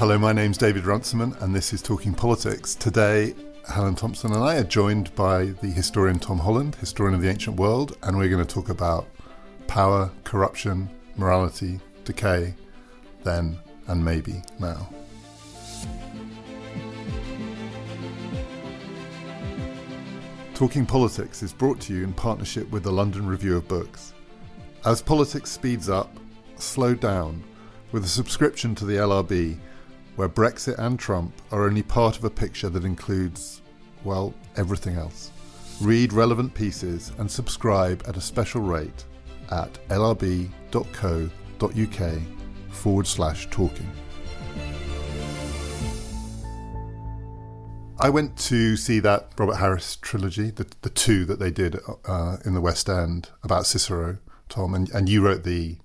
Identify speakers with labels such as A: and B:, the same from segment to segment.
A: Hello, my name's David Runciman, and this is Talking Politics. Today, Helen Thompson and I are joined by the historian Tom Holland, historian of the ancient world, and we're going to talk about power, corruption, morality, decay, then, and maybe now. Talking Politics is brought to you in partnership with the London Review of Books. As politics speeds up, slow down with a subscription to the LRB, where Brexit and Trump are only part of a picture that includes, well, everything else. Read relevant pieces and subscribe at a special rate at lrb.co.uk forward slash talking. I went to see that Robert Harris trilogy, the, the two that they did uh, in the West End about Cicero, Tom, and, and you wrote the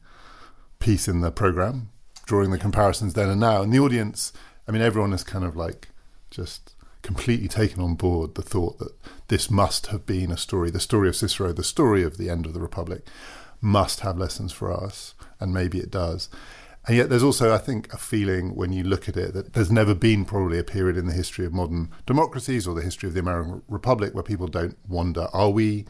A: piece in the program, drawing the comparisons then and now. And the audience, I mean, everyone is kind of like just completely taken on board the thought that this must have been a story, the story of Cicero, the story of the end of the Republic, must have lessons for us, and maybe it does. And yet, there's also, I think, a feeling when you look at it that there's never been probably a period in the history of modern democracies or the history of the American Republic where people don't wonder, are we.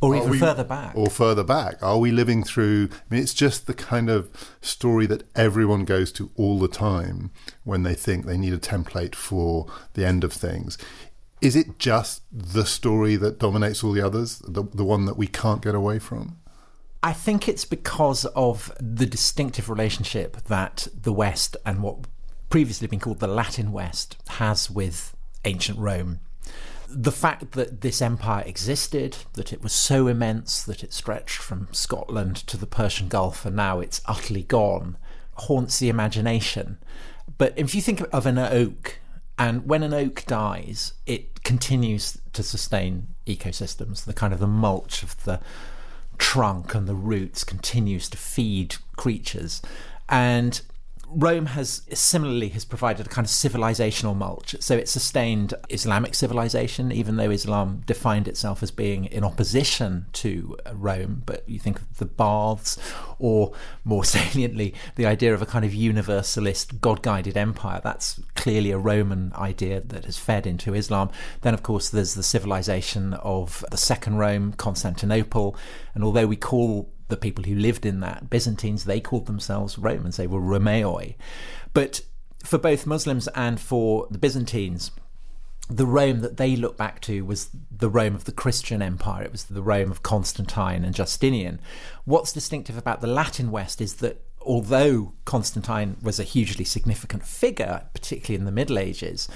B: Or even
A: we-
B: further back.
A: Or further back. Are we living through. I mean, it's just the kind of story that everyone goes to all the time when they think they need a template for the end of things. Is it just the story that dominates all the others, the, the one that we can't get away from?
B: I think it's because of the distinctive relationship that the West and what previously been called the Latin West has with ancient Rome. The fact that this empire existed, that it was so immense that it stretched from Scotland to the Persian Gulf and now it's utterly gone, haunts the imagination. But if you think of an oak, and when an oak dies, it continues to sustain ecosystems, the kind of the mulch of the trunk and the roots continues to feed creatures and Rome has similarly has provided a kind of civilizational mulch. So it sustained Islamic civilization, even though Islam defined itself as being in opposition to uh, Rome. But you think of the baths, or more saliently, the idea of a kind of universalist, God guided empire. That's clearly a Roman idea that has fed into Islam. Then, of course, there's the civilization of the Second Rome, Constantinople. And although we call the people who lived in that Byzantines, they called themselves Romans. They were Romaioi. But for both Muslims and for the Byzantines, the Rome that they look back to was the Rome of the Christian Empire. It was the Rome of Constantine and Justinian. What's distinctive about the Latin West is that although Constantine was a hugely significant figure, particularly in the Middle Ages,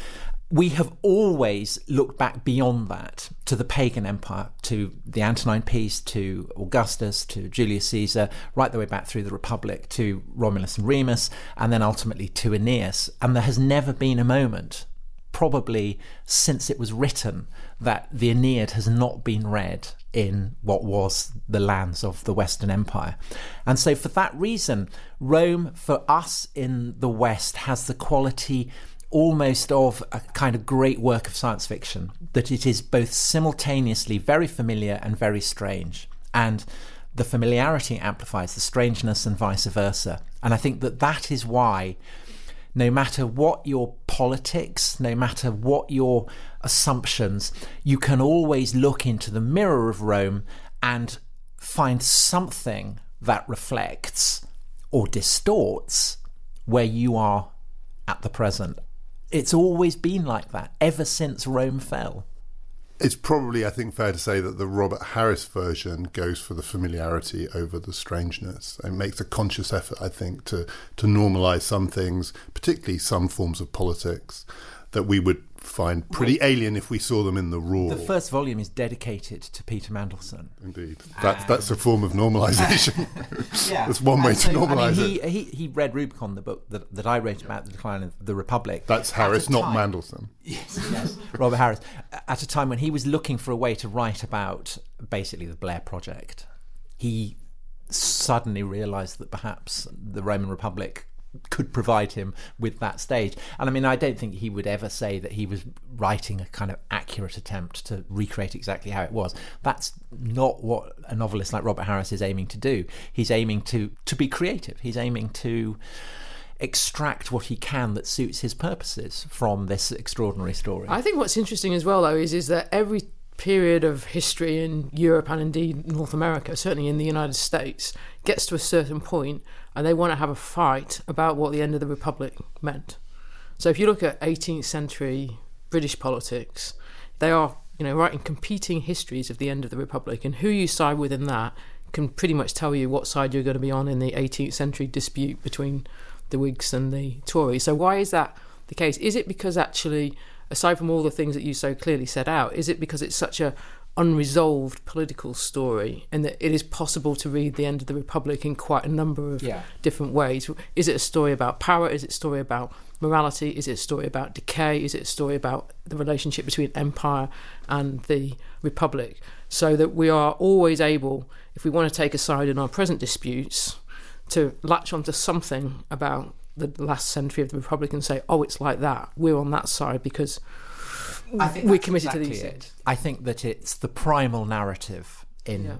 B: we have always looked back beyond that to the pagan empire, to the Antonine Peace, to Augustus, to Julius Caesar, right the way back through the Republic to Romulus and Remus, and then ultimately to Aeneas. And there has never been a moment, probably since it was written, that the Aeneid has not been read in what was the lands of the Western Empire. And so, for that reason, Rome, for us in the West, has the quality almost of a kind of great work of science fiction, that it is both simultaneously very familiar and very strange. And the familiarity amplifies the strangeness and vice versa. And I think that that is why, no matter what your politics, no matter what your assumptions, you can always look into the mirror of Rome and find something that reflects or distorts where you are at the present. It's always been like that ever since Rome fell.
A: It's probably, I think, fair to say that the Robert Harris version goes for the familiarity over the strangeness and makes a conscious effort, I think, to, to normalize some things, particularly some forms of politics, that we would find pretty alien if we saw them in the raw.
B: The first volume is dedicated to Peter Mandelson.
A: Indeed. That's, that's a form of normalization.
B: Yeah,
A: That's one way
B: And
A: to
B: so,
A: normalise
B: I mean,
A: it.
B: he, he he read Rubicon, the book that, that I wrote about the decline of the Republic.
A: That's Harris, not
B: time-
A: Mandelson.
B: Yes, yes. Robert Harris, at a time when he was looking for a way to write about basically the Blair Project, he suddenly realised that perhaps the Roman Republic could provide him with that stage. And I mean, I don't think he would ever say that he was writing a kind of accurate attempt to recreate exactly how it was. That's not what a novelist like Robert Harris is aiming to do. He's aiming to to be creative. He's aiming to extract what he can that suits his purposes from this extraordinary story.
C: I think what's interesting as well, though, is is that every period of history in Europe and indeed North America, certainly in the United States, gets to a certain point and they want to have a fight about what the end of the Republic meant. So if you look at 18th century British politics, they are you know writing competing histories of the end of the Republic, and who you side with in that can pretty much tell you what side you're going to be on in the 18th century dispute between the Whigs and the Tories. So why is that the case? Is it because actually aside from all the things that you so clearly set out, is it because it's such a unresolved political story and that it is possible to read the end of the republic in quite a number of
B: Yeah.
C: different ways? Is it a story about power? Is it a story about morality? Is it a story about decay? Is it a story about the relationship between empire and the republic? So that we are always able if we want to take a side in our present disputes to latch onto something about the last century of the republic and say oh it's like that we're on that side because
B: I think
C: we're
B: that's
C: committed to these
B: it.
C: things.
B: I think that it's the primal narrative in
C: Yeah.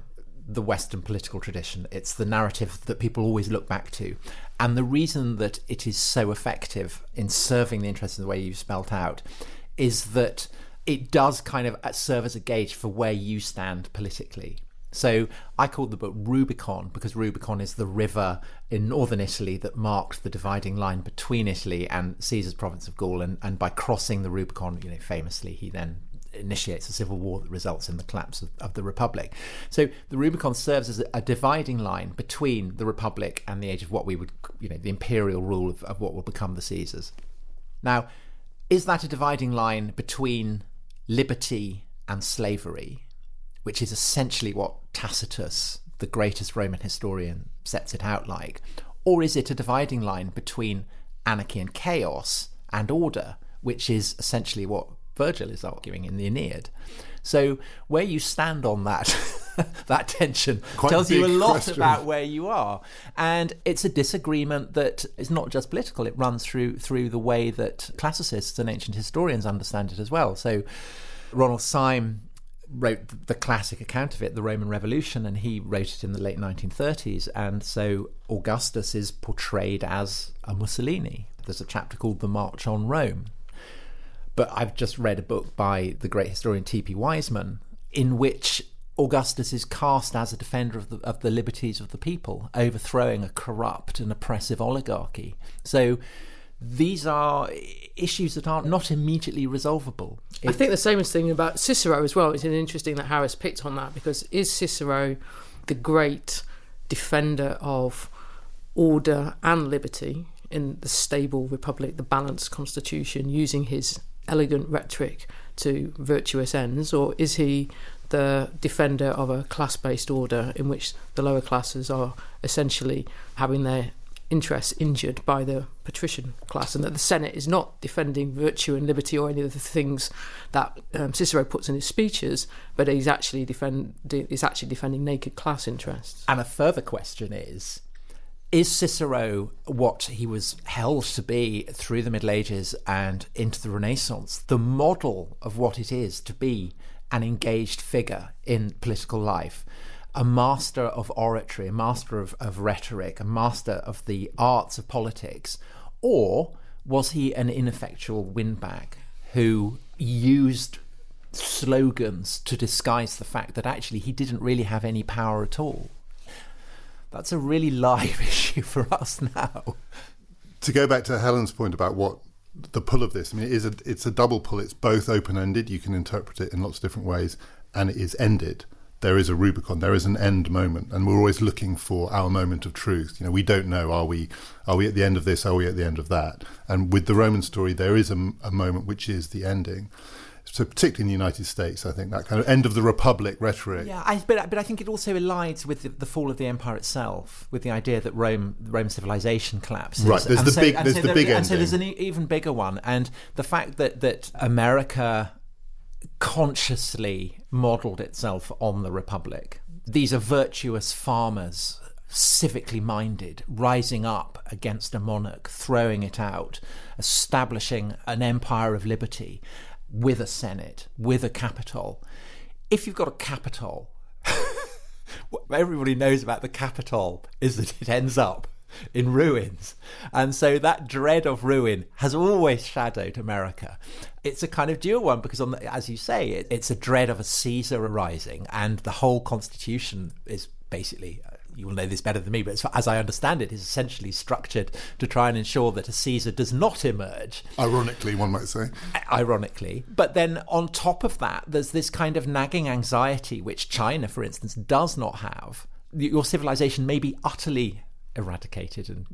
B: the Western political tradition. It's the narrative that people always look back to. And the reason that it is so effective in serving the interests in the way you've spelt out is that it does kind of uh, serve as a gauge for where you stand politically. So I called the book Rubicon because Rubicon is the river in northern Italy that marked the dividing line between Italy and Caesar's province of Gaul. And, and by crossing the Rubicon, you know, famously, he then initiates a civil war that results in the collapse of, of the Republic. So the Rubicon serves as a, dividing line between the Republic and the age of what we would, you know, the imperial rule of, of what will become the Caesars. Now, is that a dividing line between liberty and slavery? Which is essentially what Tacitus, the greatest Roman historian, sets it out like? Or is it a dividing line between anarchy and chaos and order, which is essentially what Virgil is arguing in the Aeneid? So where you stand on that that tension
A: Quite
B: tells you a lot
A: question.
B: about where you are. And it's a disagreement that is not just political, it runs through through the way that classicists and ancient historians understand it as well. So Ronald Syme wrote the classic account of it, the Roman Revolution, and he wrote it in the late 1930s. And so Augustus is portrayed as a Mussolini. There's a chapter called The March on Rome. But I've just read a book by the great historian T.P. Wiseman, in which Augustus is cast as a defender of the, of the liberties of the people, overthrowing a corrupt and oppressive oligarchy. So these are issues that are not immediately resolvable.
C: I think the same is thing about Cicero as well. It's interesting that Harris picked on that because is Cicero the great defender of order and liberty in the stable republic, the balanced constitution, using his elegant rhetoric to virtuous ends, or is he the defender of a class based order in which the lower classes are essentially having their interests injured by the patrician class, and that the Senate is not defending virtue and liberty or any of the things that um, Cicero puts in his speeches, but he's actually defend is actually defending naked class interests.
B: And a further question is Is Cicero what he was held to be through the Middle Ages and into the Renaissance, the model of what it is to be an engaged figure in political life? A master of oratory, a master of, of rhetoric, a master of the arts of politics? Or was he an ineffectual windbag who used slogans to disguise the fact that actually he didn't really have any power at all? That's a really live issue for us now.
A: to go back to Helen's point about what the pull of this, I mean, it is a it's a double pull. It's both open ended. You can interpret it in lots of different ways, and it is ended. There is a Rubicon. There is an end moment, and we're always looking for our moment of truth. You know, we don't know are we are we at the end of this? Are we at the end of that? And with the Roman story, there is a, a moment which is the ending. So particularly in the United States, I think that kind of end of the republic rhetoric.
B: Yeah, I, but but I think it also allies with the, the fall of the empire itself, with the idea that Rome Roman civilization collapses.
A: Right, there's
B: And
A: the
B: so-
A: big- there's
B: so
A: the
B: there-
A: big
B: and so there's an e- even bigger one, and the fact that that America consciously modelled itself on the republic. These are virtuous farmers, civically minded, rising up against a monarch, throwing it out, establishing an empire of liberty with a senate, with a capital. If you've got a capital, what everybody knows about the capital is that it ends up in ruins. And so that dread of ruin has always shadowed America. It's a kind of dual one because, on the, as you say, it, it's a dread of a Caesar arising, and the whole constitution is basically. Uh, you will know this better than me, but as I understand it, is essentially structured to try and ensure that a Caesar does not emerge.
A: Ironically, one might say.
B: Ironically. But then on top of that, there's this kind of nagging anxiety, which China, for instance, does not have. Your civilization may be utterly eradicated and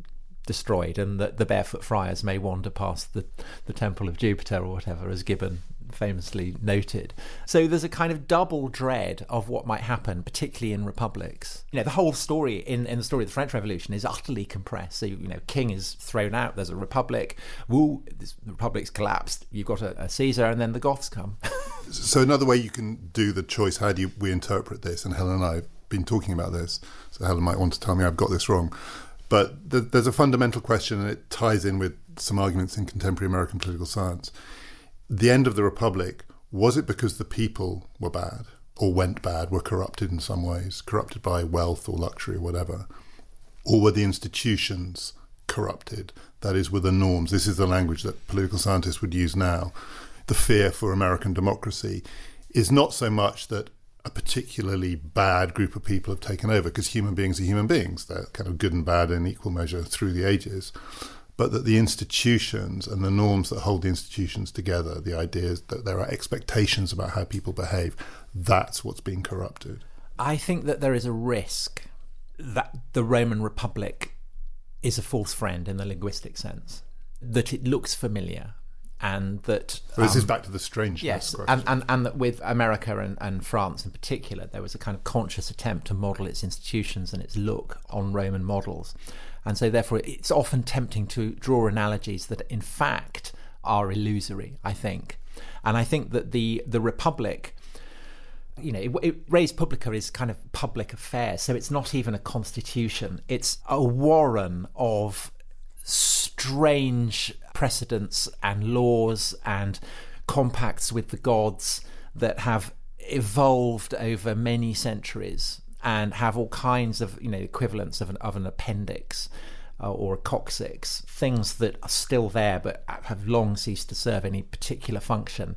B: destroyed, and that the barefoot friars may wander past the, the temple of Jupiter or whatever, as Gibbon famously noted. So there's a kind of double dread of what might happen, particularly in republics. You know, the whole story in, in the story of the French Revolution is utterly compressed. So, you know, king is thrown out, there's a republic, woo, the republic's collapsed, you've got a, a Caesar, and then the Goths come.
A: so another way you can do the choice, how do you, we interpret this, and Helen and I have been talking about this, Helen might want to tell me I've got this wrong. But th- there's a fundamental question, and it ties in with some arguments in contemporary American political science. The end of the Republic, was it because the people were bad or went bad, were corrupted in some ways, corrupted by wealth or luxury or whatever? Or were the institutions corrupted? That is, were the norms? This is the language that political scientists would use now. The fear for American democracy is not so much that a particularly bad group of people have taken over because human beings are human beings. They're kind of good and bad in equal measure through the ages. But that the institutions and the norms that hold the institutions together, the ideas that there are expectations about how people behave, that's what's being corrupted.
B: I think that there is a risk that the Roman Republic is a false friend in the linguistic sense, that it looks familiar and that
A: well, this um, is back to the strangeness
B: yes and, and, and that with america and, and france in particular there was a kind of conscious attempt to model its institutions and its look on roman models. And so therefore it's often tempting to draw analogies that in fact are illusory i think. And i think that the the republic you know, it, it, res publica is kind of public affairs, so it's not even a constitution. It's a warren of strange precedents and laws and compacts with the gods that have evolved over many centuries and have all kinds of you know equivalents of an, of an appendix uh, or a coccyx, things that are still there but have long ceased to serve any particular function.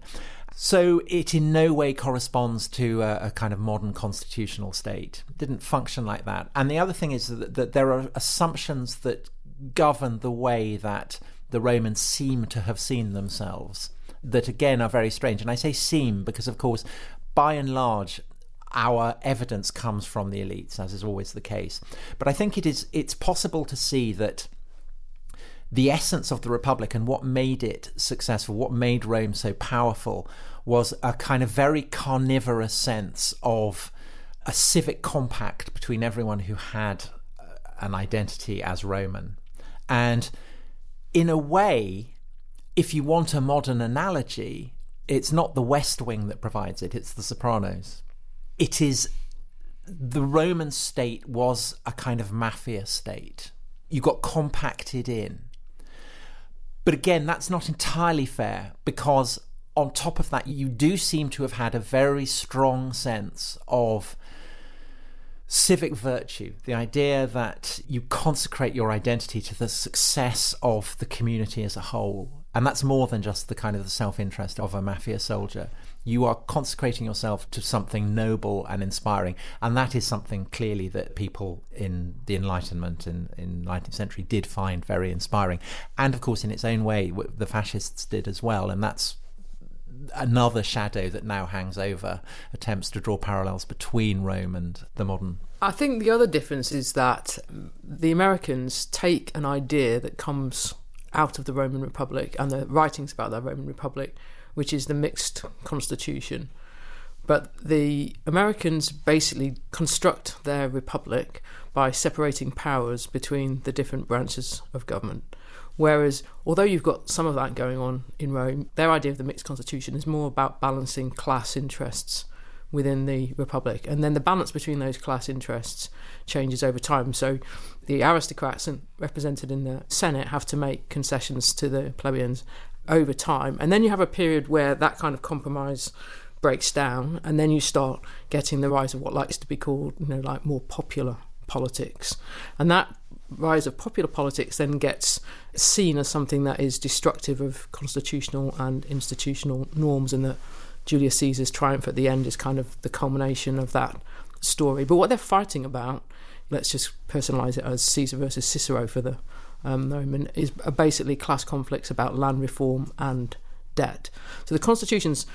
B: So it in no way corresponds to a, a, kind of modern constitutional state. It didn't function like that. And the other thing is that, that there are assumptions that govern the way that the Romans seem to have seen themselves, that again are very strange. And I say seem because, of course, by and large, our evidence comes from the elites, as is always the case. But I think it is it's possible to see that the essence of the Republic and what made it successful, what made Rome so powerful, was a kind of very carnivorous sense of a civic compact between everyone who had uh, an identity as Roman. And in a way, if you want a modern analogy, it's not the West Wing that provides it, it's the Sopranos. It is the Roman state was a kind of mafia state. You got compacted in. But again, that's not entirely fair because on top of that, you do seem to have had a very strong sense of civic virtue, the idea that you consecrate your identity to the success of the community as a whole. And that's more than just the kind of the self interest of a mafia soldier. You are consecrating yourself to something noble and inspiring. And that is something clearly that people in the Enlightenment in, in 19th century did find very inspiring. And of course, in its own way, the fascists did as well. And that's another shadow that now hangs over attempts to draw parallels between Rome and the modern.
C: I think the other difference is that the Americans take an idea that comes out of the Roman Republic and the writings about the Roman Republic, which is the mixed constitution. But the Americans basically construct their republic by separating powers between the different branches of government. Whereas, although you've got some of that going on in Rome, their idea of the mixed constitution is more about balancing class interests within the republic. And then the balance between those class interests changes over time. So the aristocrats represented in the Senate have to make concessions to the plebeians over time. And then you have a period where that kind of compromise breaks down, and then you start getting the rise of what likes to be called, you know, like more popular politics. And that rise of popular politics then gets seen as something that is destructive of constitutional and institutional norms, and that Julius Caesar's triumph at the end is kind of the culmination of that story. But what they're fighting about, let's just personalise it as Caesar versus Cicero for the um, Roman, is basically class conflicts about land reform and debt. So the constitution's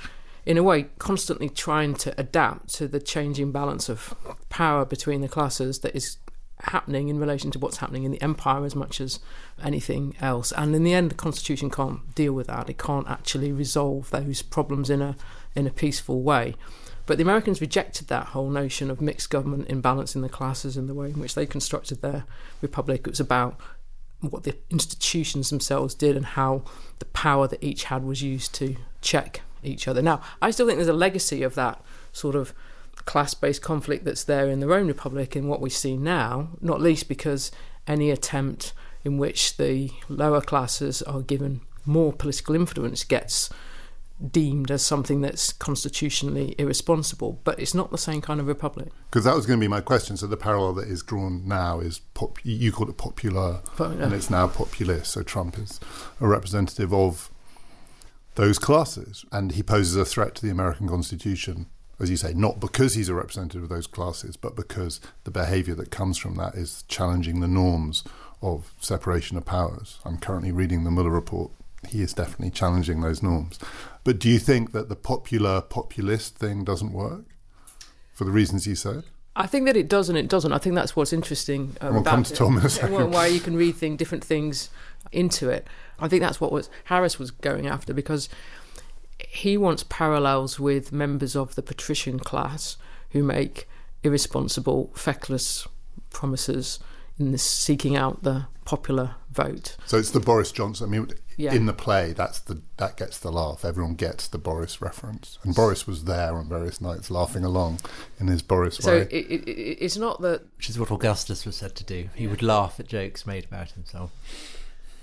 C: in a way, constantly trying to adapt to the changing balance of power between the classes that is happening in relation to what's happening in the empire as much as anything else. And in the end, the constitution can't deal with that. It can't actually resolve those problems in a in a peaceful way. But the Americans rejected that whole notion of mixed government in balancing the classes in the way in which they constructed their republic. It was about what the institutions themselves did and how the power that each had was used to check each other. Now, I still think there's a legacy of that sort of class based conflict that's there in the Roman Republic in what we see now, not least because any attempt in which the lower classes are given more political influence gets deemed as something that's constitutionally irresponsible, but it's not the same kind of republic.
A: Because that was going to be my question. So the parallel that is drawn now is pop, you called it popular, but, and it's now populist. So Trump is a representative of those classes. And he poses a threat to the American Constitution, as you say, not because he's a representative of those classes, but because the behaviour that comes from that is challenging the norms of separation of powers. I'm currently reading the Mueller report. He is definitely challenging those norms. But do you think that the popular populist thing doesn't work for the reasons you said?
C: I think that it does and it doesn't. I think that's what's interesting
A: um, we'll come to Tom in a second.
C: Why you can read thing, different things into it. I think that's what was Harris was going after because he wants parallels with members of the patrician class who make irresponsible, feckless promises in this seeking out the popular vote.
A: So it's the Boris Johnson. I mean, yeah. in the play, that's the that gets the laugh. Everyone gets the Boris reference, and Boris was there on various nights, laughing along in his Boris
C: so
A: way.
C: So it, it, it's not that.
B: Which is what Augustus was said to do. He would laugh at jokes made about himself.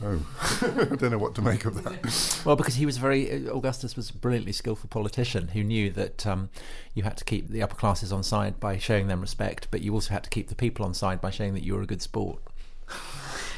A: Oh, I don't know what to make of that.
B: Well, because he was very Augustus was a brilliantly skillful politician who knew that um, you had to keep the upper classes on side by showing them respect, but you also had to keep the people on side by showing that you were a good sport.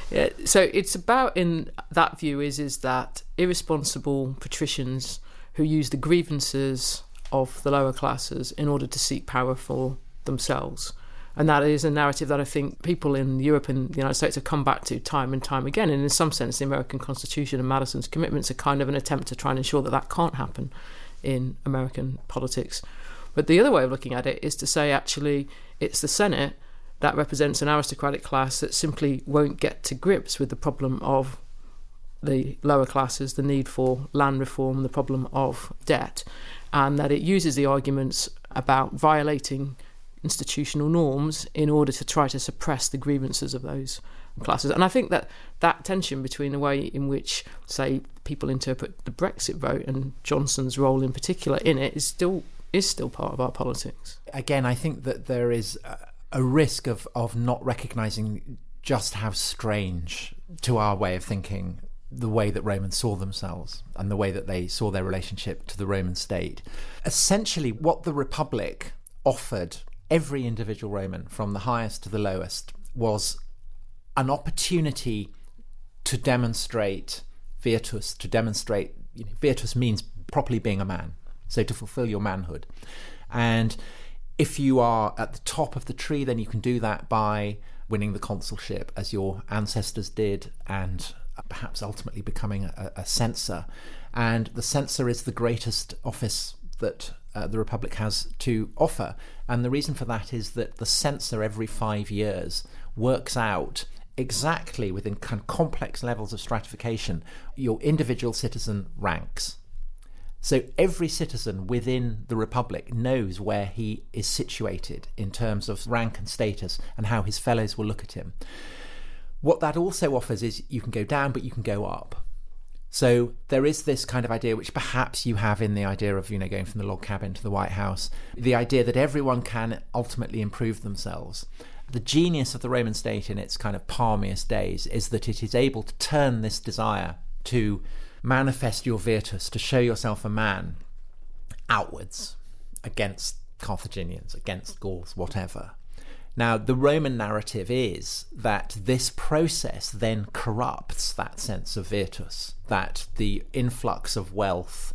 C: Yeah, so it's about in that view is is that irresponsible patricians who use the grievances of the lower classes in order to seek power for themselves and that is a narrative that I think people in Europe and the United States have come back to time and time again. And in some sense, the American Constitution and Madison's commitments are kind of an attempt to try and ensure that that can't happen in American politics. But the other way of looking at it is to say actually it's the Senate that represents an aristocratic class that simply won't get to grips with the problem of the lower classes, the need for land reform, the problem of debt, and that it uses the arguments about violating institutional norms in order to try to suppress the grievances of those classes. And I think that that tension between the way in which, say, people interpret the Brexit vote and Johnson's role in particular in it is still is still part of our politics.
B: Again, I think that there is a risk of of not recognizing just how strange to our way of thinking the way that Romans saw themselves and the way that they saw their relationship to the Roman state. Essentially, what the Republic offered every individual Roman, from the highest to the lowest, was an opportunity to demonstrate virtus, to demonstrate, you know, virtus means properly being a man, so to fulfill your manhood. And if you are at the top of the tree, then you can do that by winning the consulship, as your ancestors did, and perhaps ultimately becoming a, a censor. And the censor is the greatest office that uh, the Republic has to offer. And the reason for that is that the censor every five years works out exactly within kind of complex levels of stratification your individual citizen ranks. So every citizen within the Republic knows where he is situated in terms of rank and status and how his fellows will look at him. What that also offers is you can go down, but you can go up. So there is this kind of idea, which perhaps you have in the idea of you know going from the log cabin to the White House, the idea that everyone can ultimately improve themselves. The genius of the Roman state in its kind of palmiest days is that it is able to turn this desire to manifest your virtus, to show yourself a man outwards against Carthaginians, against Gauls, whatever, Now, the Roman narrative is that this process then corrupts that sense of virtus, that the influx of wealth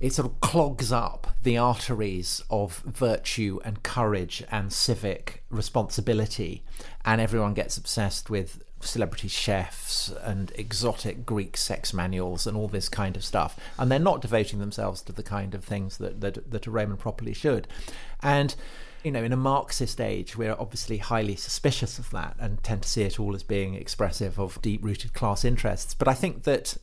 B: it sort of clogs up the arteries of virtue and courage and civic responsibility, and everyone gets obsessed with celebrity chefs and exotic Greek sex manuals and all this kind of stuff, and they're not devoting themselves to the kind of things that that, that a Roman properly should, and. You know, in a Marxist age, we're obviously highly suspicious of that and tend to see it all as being expressive of deep rooted class interests. But I think that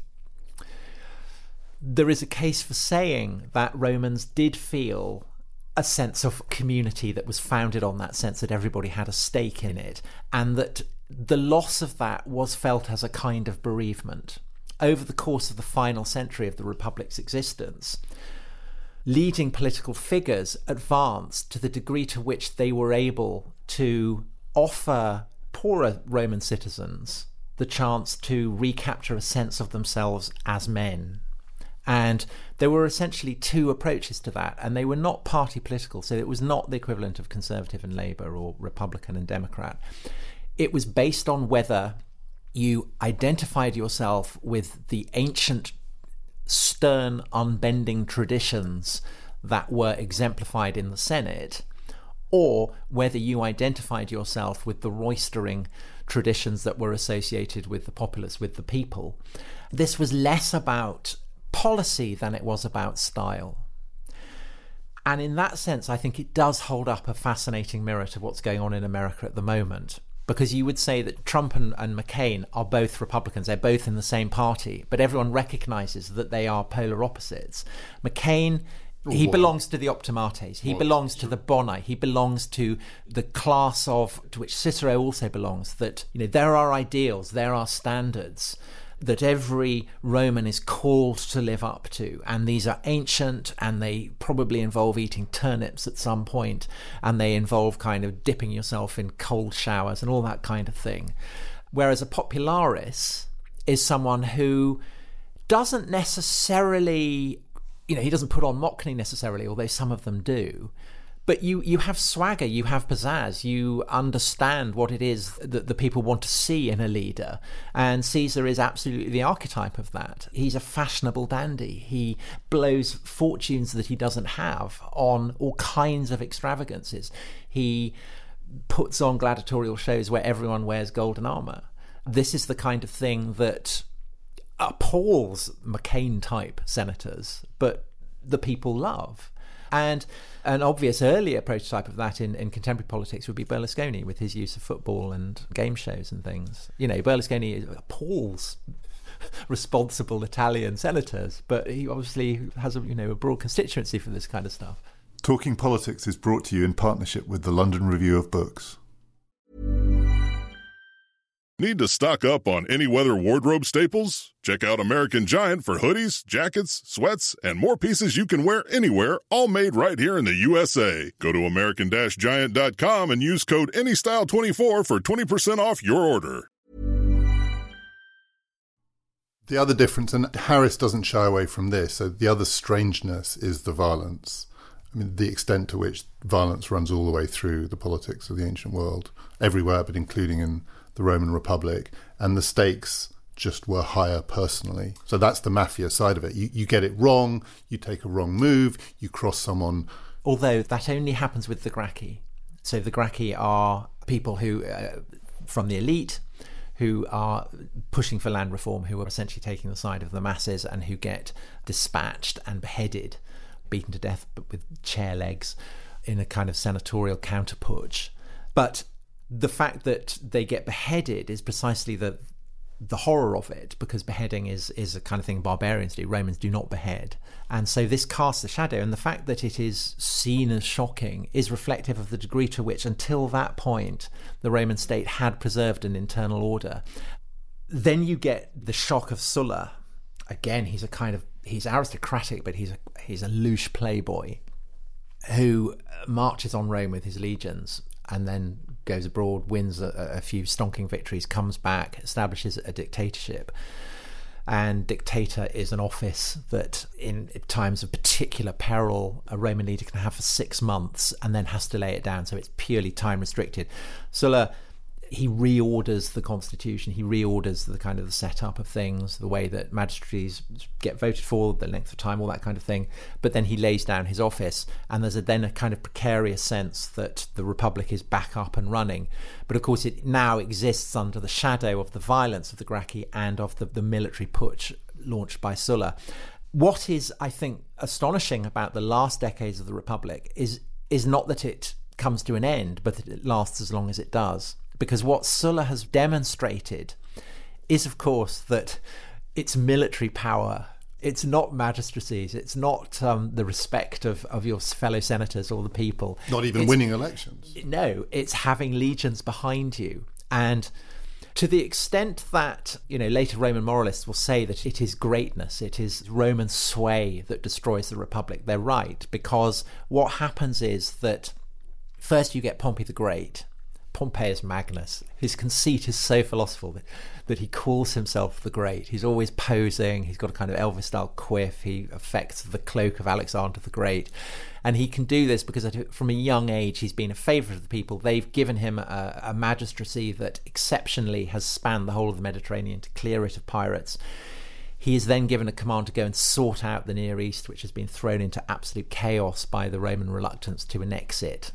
B: there is a case for saying that Romans did feel a sense of community that was founded on that sense that everybody had a stake in it, and that the loss of that was felt as a kind of bereavement. Over the course of the final century of the Republic's existence, leading political figures advanced to the degree to which they were able to offer poorer Roman citizens the chance to recapture a sense of themselves as men and there were essentially two approaches to that, and they were not party political. So it was not the equivalent of Conservative and Labour or Republican and Democrat. It was based on whether you identified yourself with the ancient, stern, unbending traditions that were exemplified in the Senate, or whether you identified yourself with the roistering traditions that were associated with the populace, with the people. This was less about policy than it was about style. And in that sense, I think it does hold up a fascinating mirror to what's going on in America at the moment. Because you would say that Trump and, and McCain are both Republicans, they're both in the same party, but everyone recognizes that they are polar opposites. McCain he belongs to the optimates. He belongs to the boni. He belongs to the class of to which Cicero also belongs. That you know there are ideals, there are standards, that every Roman is called to live up to. And these are ancient and they probably involve eating turnips at some point and they involve kind of dipping yourself in cold showers and all that kind of thing. Whereas a popularis is someone who doesn't necessarily, you know, he doesn't put on mockney necessarily, although some of them do but you you have swagger, you have pizzazz, you understand what it is that the people want to see in a leader, and Caesar is absolutely the archetype of that. He's a fashionable dandy. He blows fortunes that he doesn't have on all kinds of extravagances. He puts on gladiatorial shows where everyone wears golden armor. This is the kind of thing that appalls McCain type senators, but the people love. And an obvious earlier prototype of that in, in contemporary politics would be Berlusconi with his use of football and game shows and things. You know, Berlusconi appalls responsible Italian senators, but he obviously has a you know a broad constituency for this kind of stuff.
A: Talking Politics is brought to you in partnership with the London Review of Books.
D: Need to stock up on any weather wardrobe staples? Check out American Giant for hoodies, jackets, sweats, and more pieces you can wear anywhere, all made right here in the USA. Go to American Giant.com and use code ANYSTYLE24 for 20% off your order.
A: The other difference, and Harris doesn't shy away from this, so the other strangeness is the violence. I mean, the extent to which violence runs all the way through the politics of the ancient world, everywhere, but including in the Roman Republic, and the stakes just were higher personally. So that's the mafia side of it. You, you get it wrong, you take a wrong move, you cross someone.
B: Although that only happens with the Gracchi. So the Gracchi are people who, uh, from the elite, who are pushing for land reform, who are essentially taking the side of the masses and who get dispatched and beheaded, beaten to death but with chair legs in a kind of senatorial counterputsch. But the fact that they get beheaded is precisely the the horror of it because beheading is is a kind of thing barbarians do. Romans do not behead. And so this casts a shadow and the fact that it is seen as shocking is reflective of the degree to which until that point the roman state had preserved an internal order. Then you get the shock of sulla. Again he's a kind of he's aristocratic but he's a he's a louche playboy who marches on rome with his legions and then goes abroad, wins a, a few stonking victories, comes back, establishes a dictatorship. And dictator is an office that, in times of particular peril, a Roman leader can have for six months and then has to lay it down. So it's purely time restricted. Sulla he reorders the constitution. He reorders the kind of the setup of things, the way that magistrates get voted for, the length of time, all that kind of thing. But then he lays down his office, and there's a, then a kind of precarious sense that the republic is back up and running. But of course, it now exists under the shadow of the violence of the Gracchi and of the, the military putsch launched by Sulla. What is, I think, astonishing about the last decades of the republic is is not that it comes to an end, but that it lasts as long as it does because what Sulla has demonstrated is, of course, that it's military power. It's not magistracies. It's not um, the respect of, of your fellow senators or the people.
A: Not even
B: it's,
A: winning elections.
B: No, it's having legions behind you. And to the extent that, you know, later Roman moralists will say that it is greatness, it is Roman sway that destroys the Republic, they're right. Because what happens is that first you get Pompey the Great, Pompeius Magnus. His conceit is so philosophical that, that, he calls himself the Great. He's always posing. He's got a kind of Elvis style quiff. He affects the cloak of Alexander the Great. And he can do this because from a young age he's been a favourite of the people. They've given him a, a magistracy that exceptionally has spanned the whole of the Mediterranean to clear it of pirates. He is then given a command to go and sort out the Near East, which has been thrown into absolute chaos by the Roman reluctance to annex it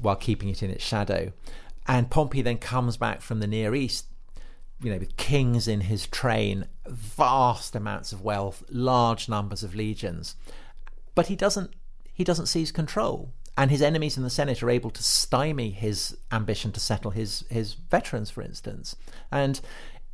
B: while keeping it in its shadow. And Pompey then comes back from the Near East, you know, with kings in his train, vast amounts of wealth, large numbers of legions. But he doesn't he doesn't seize control. And his enemies in the Senate are able to stymie his ambition to settle his his veterans, for instance. And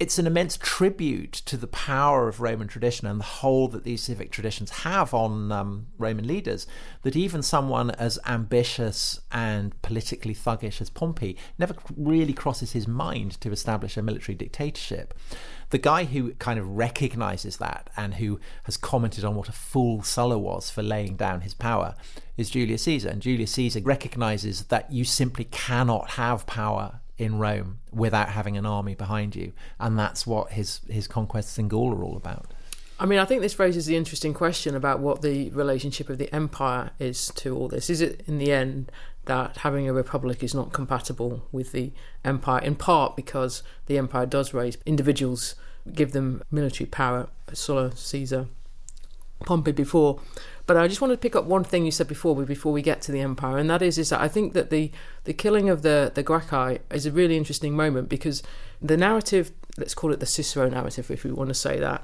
B: it's an immense tribute to the power of Roman tradition and the hold that these civic traditions have on um, Roman leaders that even someone as ambitious and politically thuggish as Pompey never really crosses his mind to establish a military dictatorship. The guy who kind of recognizes that and who has commented on what a fool Sulla was for laying down his power is Julius Caesar. And Julius Caesar recognizes that you simply cannot have power in Rome without having an army behind you, and that's what his his conquests in Gaul are all about.
C: I mean, I think this raises the interesting question about what the relationship of the empire is to all this. Is it in the end that having a republic is not compatible with the empire, in part because the empire does raise individuals, give them military power, Sulla, Caesar, Pompey before, but I just want to pick up one thing you said before before we get to the empire, and that is is that I think that the the killing of the the Gracchi is a really interesting moment because the narrative, let's call it the Cicero narrative, if we want to say that,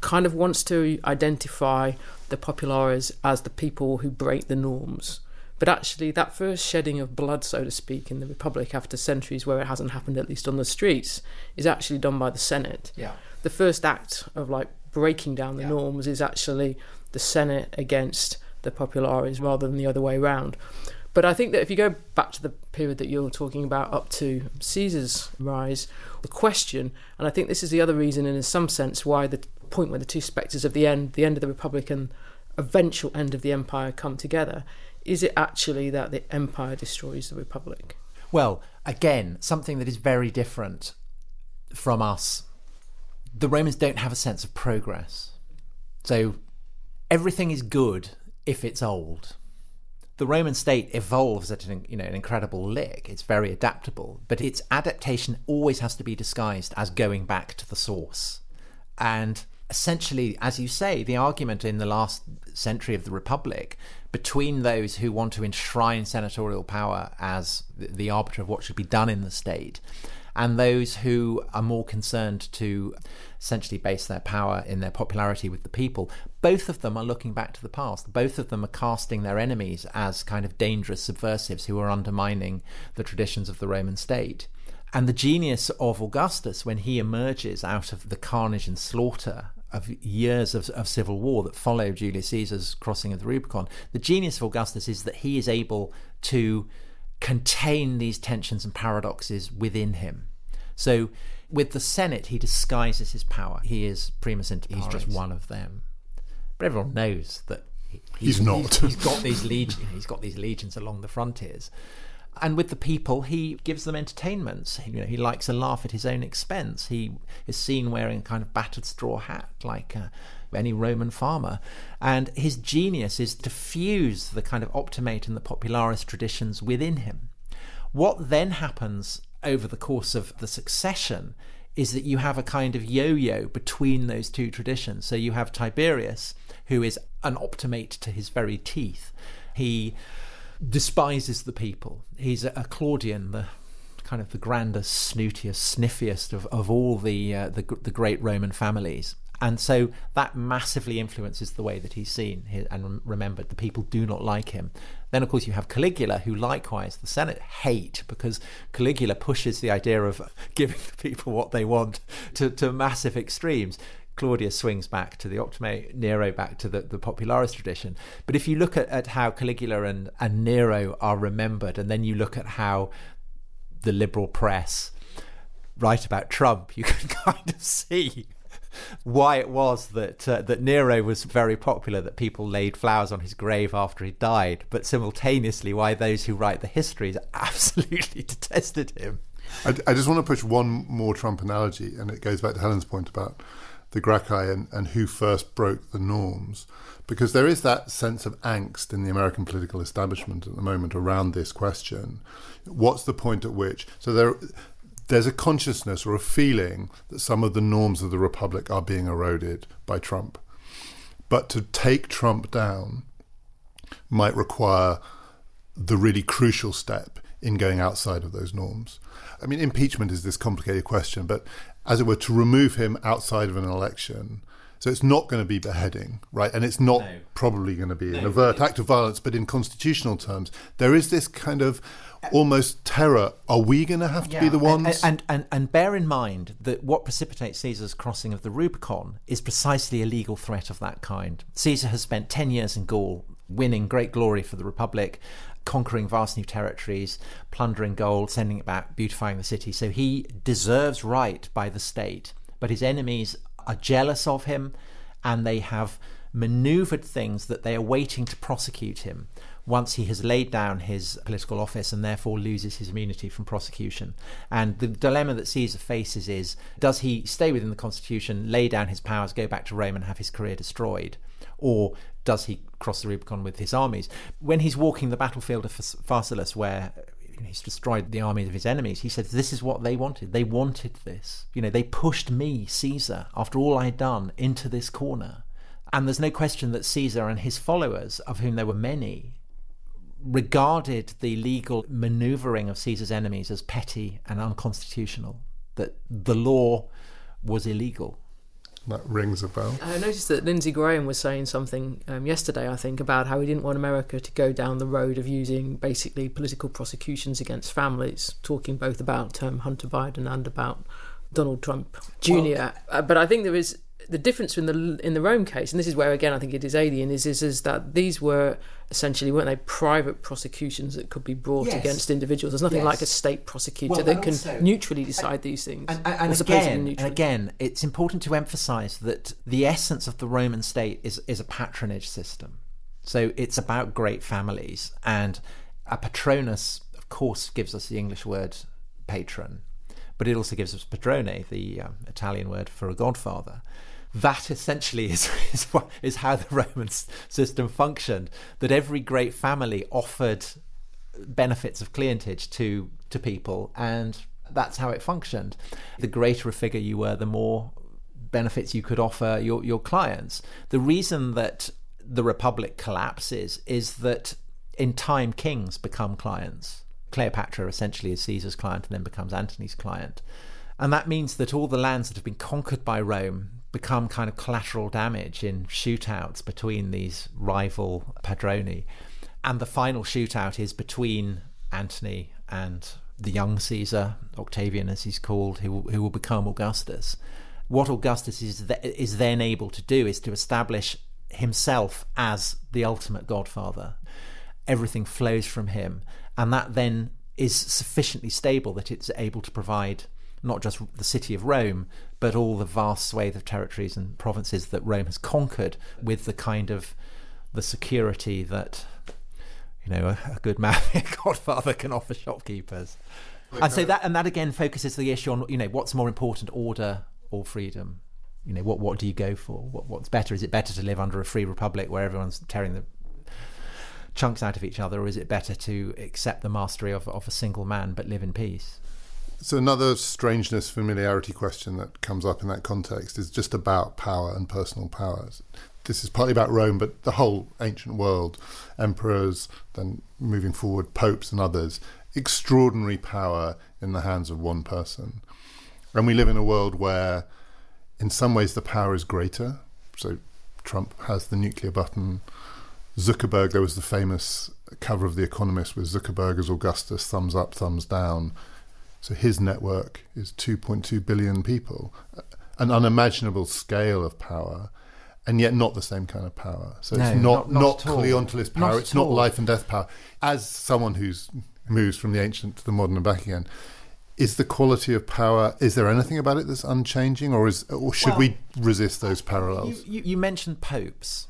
C: kind of wants to identify the populares as the people who break the norms. But actually, that first shedding of blood, so to speak, in the Republic after centuries where it hasn't happened, at least on the streets, is actually done by the Senate.
B: Yeah.
C: The first act of like breaking down the yeah. norms is actually the Senate against the populares rather than the other way around. But I think that if you go back to the period that you're talking about up to Caesar's rise, the question, and I think this is the other reason, and in some sense, why the point where the two spectres of the end, the end of the Republic and eventual end of the Empire come together, is it actually that the Empire destroys the Republic?
B: Well, again, something that is very different from us. The Romans don't have a sense of progress. So everything is good if it's old. The Roman state evolves at an, you know, an incredible lick. It's very adaptable, but its adaptation always has to be disguised as going back to the source. And essentially, as you say, the argument in the last century of the Republic between those who want to enshrine senatorial power as the arbiter of what should be done in the state and those who are more concerned to essentially base their power in their popularity with the people, both of them are looking back to the past. Both of them are casting their enemies as kind of dangerous subversives who are undermining the traditions of the Roman state. And the genius of Augustus, when he emerges out of the carnage and slaughter of years of, of, civil war that followed Julius Caesar's crossing of the Rubicon, the genius of Augustus is that he is able to contain these tensions and paradoxes within him. So with the Senate, he disguises his power. He is primus inter pares. He's just one of them. But everyone knows that
A: he's, he's not.
B: He's, he's got these legions. He's got these legions along the frontiers. And with the people, he gives them entertainments. You know, he likes a laugh at his own expense. He is seen wearing a kind of battered straw hat, like uh, any Roman farmer. And his genius is to fuse the kind of optimate and the popularis traditions within him. What then happens over the course of the succession is that you have a kind of yo yo between those two traditions. So you have Tiberius, who is an optimate to his very teeth. He despises the people. He's a, Claudian, the kind of the grandest, snootiest, sniffiest of, of all the, uh, the the great Roman families. And so that massively influences the way that he's seen and remembered. The people do not like him. Then, of course, you have Caligula, who likewise the Senate hate because Caligula pushes the idea of giving the people what they want to, to massive extremes. Claudius swings back to the Optimate, Nero back to the, the Popularis tradition. But if you look at, at how Caligula and, and Nero are remembered, and then you look at how the liberal press write about Trump, you can kind of see why it was that uh, that Nero was very popular, that people laid flowers on his grave after he died, but simultaneously why those who write the histories absolutely detested him.
A: I, I just want to push one more Trump analogy, and it goes back to Helen's point about the Gracchi and, and who first broke the norms. Because there is that sense of angst in the American political establishment at the moment around this question. What's the point at which? So there, there's a consciousness or a feeling that some of the norms of the republic are being eroded by Trump. But to take Trump down might require the really crucial step in going outside of those norms. I mean, impeachment is this complicated question, but as it were, to remove him outside of an election. So it's not going to be beheading, right? And it's not no. probably going to be no, an overt act of violence, but in constitutional terms, there is this kind of almost terror. Are we going to have to yeah. be the ones?
B: And, and, and and bear in mind that what precipitates Caesar's crossing of the Rubicon is precisely a legal threat of that kind. Caesar has spent ten years in Gaul, winning great glory for the Republic, conquering vast new territories, plundering gold, sending it back, beautifying the city. So he deserves right by the state, but his enemies are jealous of him, and they have maneuvered things that they are waiting to prosecute him once he has laid down his political office and therefore loses his immunity from prosecution. And the dilemma that Caesar faces is does he stay within the constitution, lay down his powers, go back to Rome, and have his career destroyed? Or does he cross the Rubicon with his armies? When he's walking the battlefield of Pharsalus, where he's destroyed the armies of his enemies. He says, This is what they wanted. They wanted this. You know, they pushed me, Caesar, after all I'd done, into this corner. And there's no question that Caesar and his followers, of whom there were many, regarded the legal maneuvering of Caesar's enemies as petty and unconstitutional, that the law was illegal.
A: That rings a bell.
C: I noticed that Lindsey Graham was saying something um, yesterday, I think, about how he didn't want America to go down the road of using basically political prosecutions against families, talking both about um, Hunter Biden and about Donald Trump Jr. Well, uh, but I think there is the difference in the in the Rome case, and this is where again I think it is alien, is is, is that these were essentially weren't they private prosecutions that could be brought yes. against individuals. There's nothing yes. like a state prosecutor well, that can also, neutrally decide these things.
B: And, and, and again, and again, it's important to emphasise that the essence of the Roman state is is a patronage system. So it's about great families, and a patronus, of course, gives us the English word patron, but it also gives us padrone, the um, Italian word for a godfather that essentially is, is, is how the Roman system functioned. That every great family offered benefits of clientage to to people, and that's how it functioned. The greater a figure you were, the more benefits you could offer your your clients. The reason that the republic collapses is that in time kings become clients. Cleopatra essentially is Caesar's client and then becomes Antony's client. And that means that all the lands that have been conquered by Rome become kind of collateral damage in shootouts between these rival padroni. And the final shootout is between Antony and the young Caesar, Octavian as he's called, who, who will become Augustus. What Augustus is, th- is then able to do is to establish himself as the ultimate godfather. Everything flows from him, and that then is sufficiently stable that it's able to provide not just the city of Rome, but all the vast swathe of territories and provinces that Rome has conquered with the kind of the security that You know, a, a good man, a godfather can offer shopkeepers. And so that and that again focuses the issue on you know what's more important, order or freedom. You know what what do you go for? What what's better? Is it better to live under a free republic where everyone's tearing the chunks out of each other, or is it better to accept the mastery of of a single man but live in peace?
A: So another strangeness familiarity question that comes up in that context is just about power and personal powers. This is partly about Rome, but the whole ancient world, emperors, then moving forward, popes and others, extraordinary power in the hands of one person. And we live in a world where, in some ways, the power is greater. So Trump has the nuclear button. Zuckerberg, there was the famous cover of The Economist with Zuckerberg as Augustus, thumbs up, thumbs down. So his network is 2.2 billion people, an unimaginable scale of power, and yet not the same kind of power. So
B: No,
A: it's not
B: not- not
A: not, power.
B: Not
A: it's not life and death power. As someone who's moves from the ancient to the modern and back again, is the quality of power? Is there anything about it that's unchanging, or is or should
B: Well,
A: we resist those parallels?
B: You, you, you mentioned popes.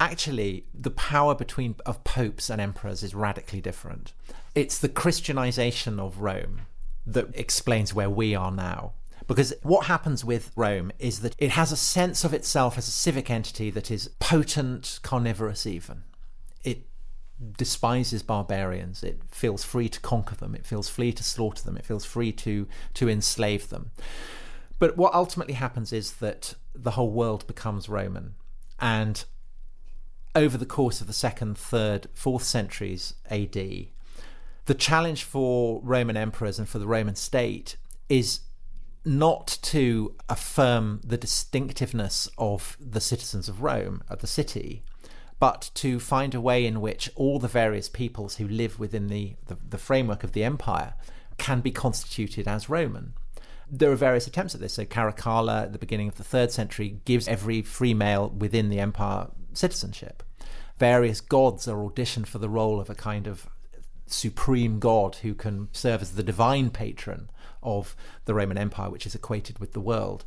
B: Actually, the power between of popes and emperors is radically different. It's the Christianization of Rome that explains where we are now. Because what happens with Rome is that it has a sense of itself as a civic entity that is potent, carnivorous, even. It despises barbarians. It feels free to conquer them. It feels free to slaughter them. It feels free to to enslave them. But what ultimately happens is that the whole world becomes Roman, and over the course of the second, third, fourth centuries AD, the challenge for Roman emperors and for the Roman state is not to affirm the distinctiveness of the citizens of Rome, of the city, but to find a way in which all the various peoples who live within the, the, the framework of the empire can be constituted as Roman. There are various attempts at this. So Caracalla, at the beginning of the third century, gives every free male within the empire citizenship. Various gods are auditioned for the role of a kind of supreme god who can serve as the divine patron of the Roman Empire, which is equated with the world.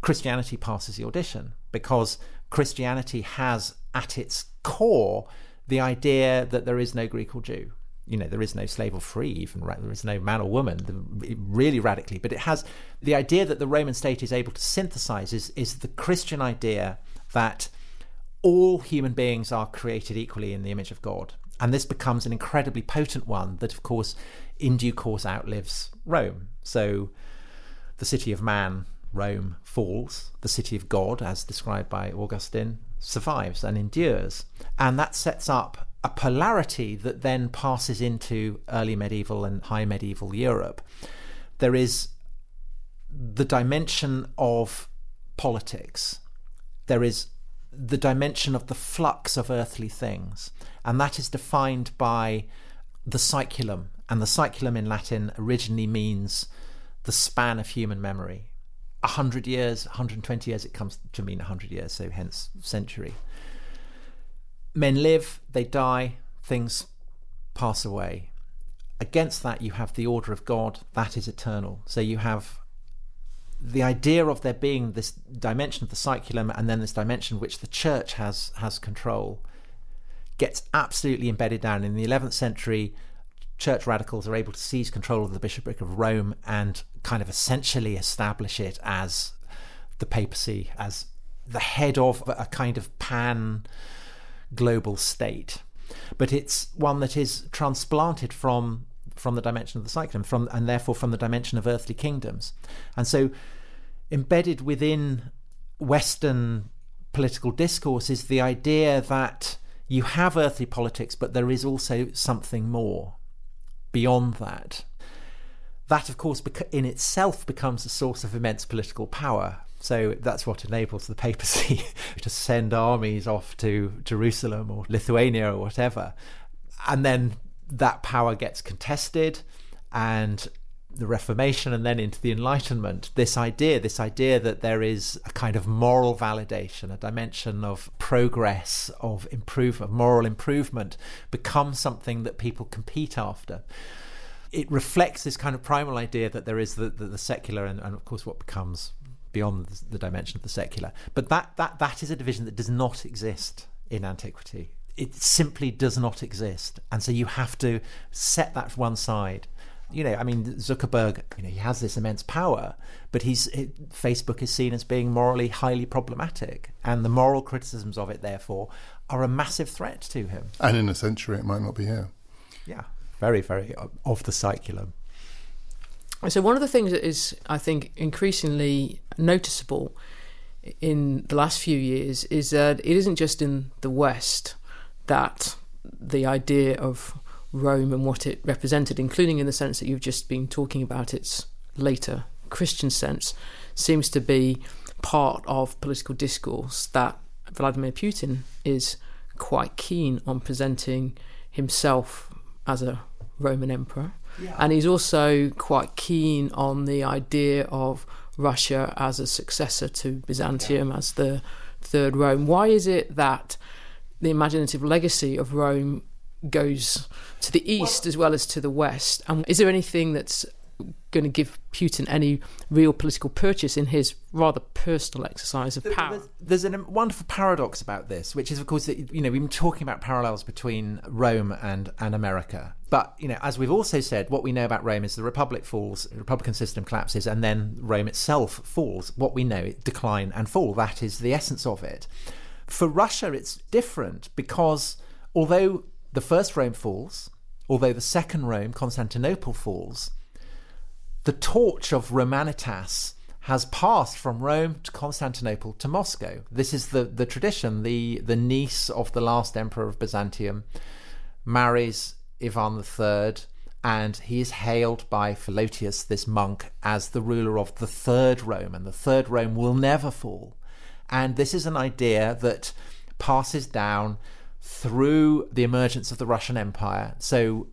B: Christianity passes the audition because Christianity has at its core the idea that there is no Greek or Jew. You know, there is no slave or free, even ra- there is no man or woman, really radically. But it has the idea that the Roman state is able to synthesize is, is the Christian idea that all human beings are created equally in the image of God. And this becomes an incredibly potent one that, of course, in due course outlives Rome. So the city of man, Rome, falls. The city of God, as described by Augustine, survives and endures. And that sets up a polarity that then passes into early medieval and high medieval Europe. There is the dimension of politics. There is the dimension of the flux of earthly things, and that is defined by the saeculum. And the saeculum in Latin originally means the span of human memory. A hundred years, 120 years, it comes to mean a hundred years, so hence century. Men live, they die, things pass away. Against that, you have the order of God, that is eternal. So you have the idea of there being this dimension of the saeculum and then this dimension which the church has has control gets absolutely embedded down. In the 11th century church radicals are able to seize control of the bishopric of Rome and kind of essentially establish it as the papacy as the head of a kind of pan global state. But it's one that is transplanted from from the dimension of the saeculum from and therefore from the dimension of earthly kingdoms. And so embedded within western political discourse is the idea that you have earthly politics but there is also something more beyond that. That of course in itself becomes a source of immense political power. So that's what enables the papacy to send armies off to Jerusalem or Lithuania or whatever. And then that power gets contested and the Reformation and then into the Enlightenment, this idea, this idea that there is a kind of moral validation, a dimension of progress, of improvement, moral improvement, becomes something that people compete after. It reflects this kind of primal idea that there is the, the, the secular and, and, of course, what becomes beyond the, the dimension of the secular. But that, that, that is a division that does not exist in antiquity. It simply does not exist. And so you have to set that one side. You know, I mean, Zuckerberg, you know, he has this immense power, but he's it, Facebook is seen as being morally highly problematic, and the moral criticisms of it, therefore, are a massive threat to him.
A: And in a century, it might not be here.
B: Yeah, very, very uh, off the saeculum.
C: So one of the things that is, I think, increasingly noticeable in the last few years is that it isn't just in the West that the idea of Rome and what it represented, including in the sense that you've just been talking about its later Christian sense, seems to be part of political discourse that Vladimir Putin is quite keen on presenting himself as a Roman emperor. Yeah. And he's also quite keen on the idea of Russia as a successor to Byzantium, as the third Rome. Why is it that the imaginative legacy of Rome goes to the east well, as well as to the west? And is there anything that's going to give Putin any real political purchase in his rather personal exercise of power.
B: There's, a wonderful paradox about this, which is, of course, that you know we've been talking about parallels between Rome and and America. But you know, as we've also said, what we know about Rome is the republic falls, the republican system collapses, and then Rome itself falls. What we know, it decline and fall. That is the essence of it. For Russia, it's different because although the first Rome falls, although the second Rome, Constantinople, falls the torch of Romanitas has passed from Rome to Constantinople to Moscow. This is the, the tradition. The, the niece of the last emperor of Byzantium marries Ivan III, and he is hailed by Philotheus, this monk, as the ruler of the third Rome, and the third Rome will never fall. And this is an idea that passes down through the emergence of the Russian Empire. So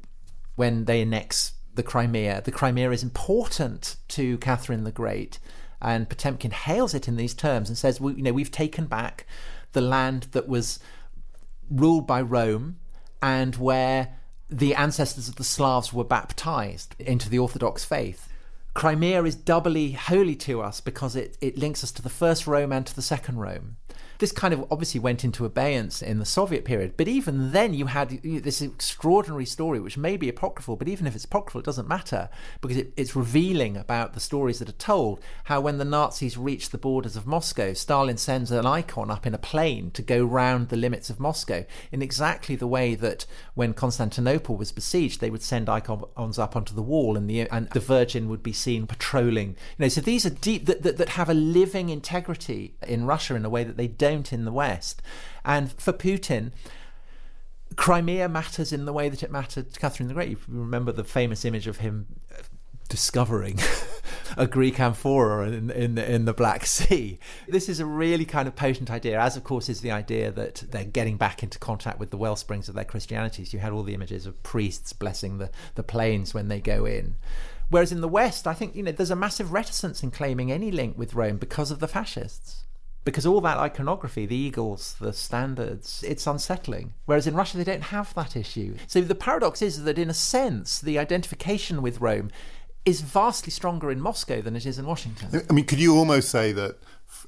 B: when they annex the Crimea. The Crimea is important to Catherine the Great, and Potemkin hails it in these terms and says, "You know, we've taken back the land that was ruled by Rome, and where the ancestors of the Slavs were baptized into the Orthodox faith." Crimea is doubly holy to us because it, it links us to the first Rome and to the second Rome. This kind of obviously went into abeyance in the Soviet period, but even then you had this extraordinary story, which may be apocryphal, but even if it's apocryphal, it doesn't matter because it, it's revealing about the stories that are told. How when the Nazis reached the borders of Moscow, Stalin sends an icon up in a plane to go round the limits of Moscow in exactly the way that when Constantinople was besieged, they would send icons up onto the wall, and the and the Virgin would be seen patrolling. You know, so these are deep that, that, that have a living integrity in Russia in a way that they don't don't in the West. And for Putin, Crimea matters in the way that it mattered to Catherine the Great. You remember the famous image of him uh, discovering a Greek amphora in, in, in the Black Sea. This is a really kind of potent idea, as of course is the idea that they're getting back into contact with the well springs of their Christianities. You had all the images of priests blessing the, the planes when they go in. Whereas in the West, I think you know there's a massive reticence in claiming any link with Rome because of the fascists because all that iconography, the eagles, the standards, it's unsettling. Whereas in Russia, they don't have that issue. So the paradox is that, in a sense, the identification with Rome is vastly stronger in Moscow than it is in Washington.
A: I mean, could you almost say that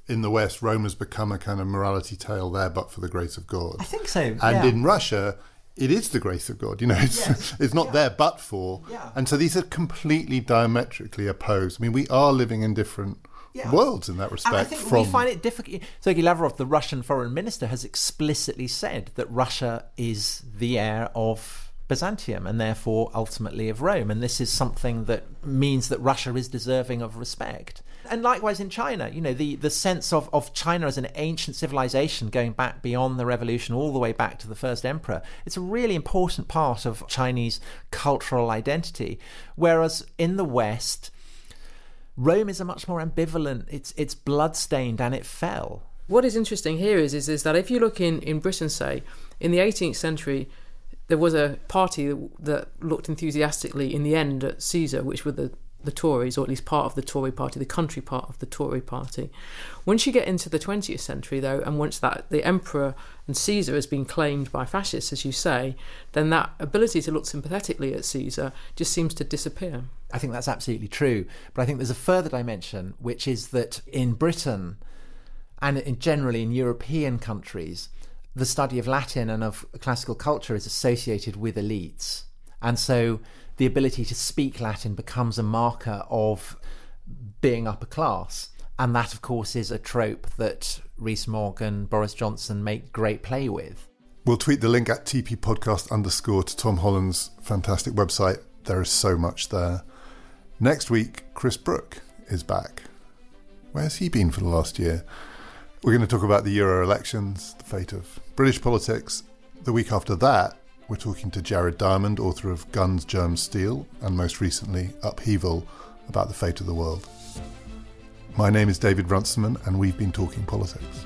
A: in the West, Rome has become a kind of morality tale there, but for the grace of God?
B: I think so. And
A: yeah. in Russia, it is the grace of God. You know, it's yes. it's not yeah. there but for. Yeah. And so these are completely diametrically opposed. I mean, we are living in different yeah. worlds in that respect. And I
B: think
A: from...
B: we find it difficult. Sergei Lavrov, the Russian foreign minister, has explicitly said that Russia is the heir of Byzantium and therefore ultimately of Rome. And this is something that means that Russia is deserving of respect. And likewise in China, you know, the, the sense of, of China as an ancient civilization going back beyond the revolution all the way back to the first emperor, it's a really important part of Chinese cultural identity. Whereas in the West, Rome is a much more ambivalent. It's it's bloodstained and it fell.
C: What is interesting here is is, is that if you look in, in Britain, say, in the 18th century, there was a party that, looked enthusiastically in the end at Caesar, which were the the Tories, or at least part of the Tory party, the country part of the Tory party. Once you get into the 20th century, though, and once that the emperor and Caesar has been claimed by fascists, as you say, then that ability to look sympathetically at Caesar just seems to disappear.
B: I think that's absolutely true. But I think there's a further dimension, which is that in Britain and in generally in European countries, the study of Latin and of classical culture is associated with elites. And so the ability to speak Latin becomes a marker of being upper class. And that, of course, is a trope that Rees-Mogg and Boris Johnson make great play with.
A: We'll tweet the link at TP podcast underscore to Tom Holland's fantastic website. There is so much there. Next week, Chris Brooke is back. Where's he been for the last year? We're going to talk about the Euro elections, the fate of British politics. The week after that, we're talking to Jared Diamond, author of Guns, Germs, Steel, and most recently, Upheaval, about the fate of the world. My name is David Runciman, and we've been talking politics.